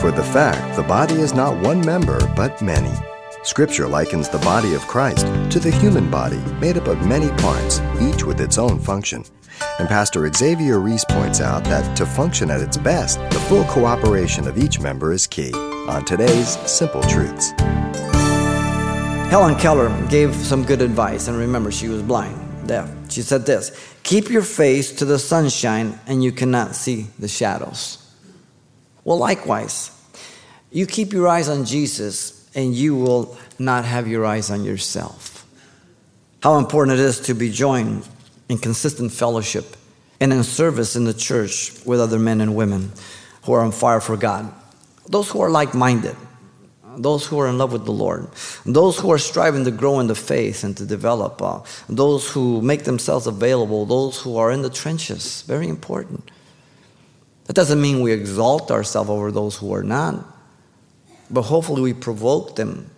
For the fact the body is not one member, but many. Scripture likens the body of Christ to the human body made up of many parts, each with its own function. And Pastor Xavier Reese points out that to function at its best, the full cooperation of each member is key. On today's Simple Truths. Helen Keller gave some good advice, and remember, she was blind, deaf. She said this Keep your face to the sunshine, and you cannot see the shadows. Well, likewise, you keep your eyes on Jesus, and you will not have your eyes on yourself. How important it is to be joined in consistent fellowship and in service in the church with other men and women who are on fire for God. Those who are like minded, those who are in love with the Lord, those who are striving to grow in the faith and to develop, uh, those who make themselves available, those who are in the trenches. Very important. That doesn't mean we exalt ourselves over those who are not. But hopefully, we provoke them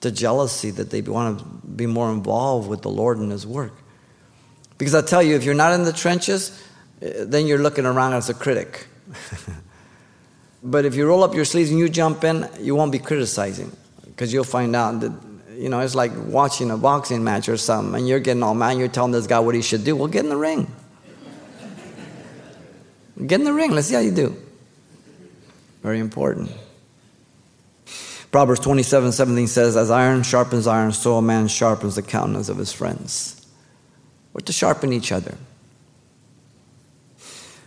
to jealousy that they want to be more involved with the Lord and His work. Because I tell you, if you're not in the trenches, eh, then you're looking around as a critic. but if you roll up your sleeves and you jump in, you won't be criticizing because you'll find out that, you know, it's like watching a boxing match or something and you're getting all mad, you're telling this guy what he should do. Well, get in the ring. Get in the ring. Let's see how you do. Very important. Proverbs 27 17 says, As iron sharpens iron, so a man sharpens the countenance of his friends. We're to sharpen each other.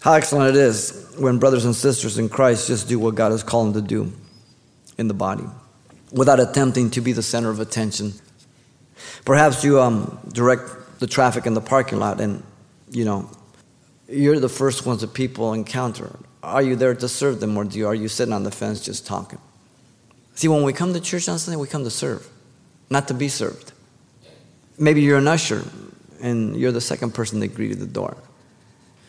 How excellent it is when brothers and sisters in Christ just do what God has called them to do in the body without attempting to be the center of attention. Perhaps you um, direct the traffic in the parking lot and, you know, you're the first ones that people encounter. Are you there to serve them or do you, are you sitting on the fence just talking? See, when we come to church on Sunday, we come to serve, not to be served. Maybe you're an usher and you're the second person they greet at the door.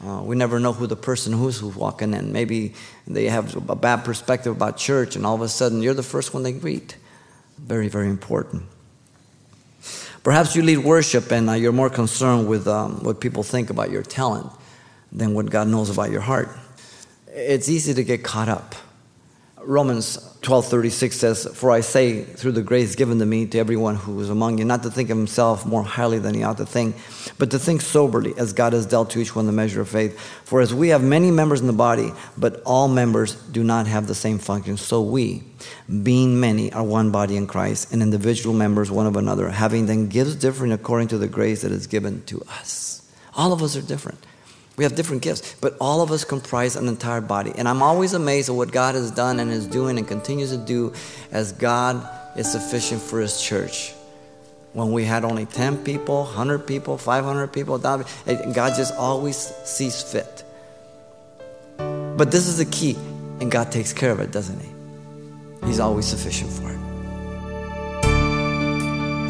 Uh, we never know who the person who's who's walking in. Maybe they have a bad perspective about church, and all of a sudden you're the first one they greet. Very, very important. Perhaps you lead worship and uh, you're more concerned with um, what people think about your talent than what God knows about your heart. It's easy to get caught up. Romans 12:36 says, "For I say through the grace given to me to everyone who is among you, not to think of himself more highly than he ought to think, but to think soberly, as God has dealt to each one the measure of faith. For as we have many members in the body, but all members do not have the same function, so we, being many, are one body in Christ, and individual members one of another, having then gifts different according to the grace that is given to us." All of us are different. We have different gifts, but all of us comprise an entire body. And I'm always amazed at what God has done and is doing and continues to do as God is sufficient for His church. When we had only 10 people, 100 people, 500 people, God just always sees fit. But this is the key, and God takes care of it, doesn't He? He's always sufficient for it.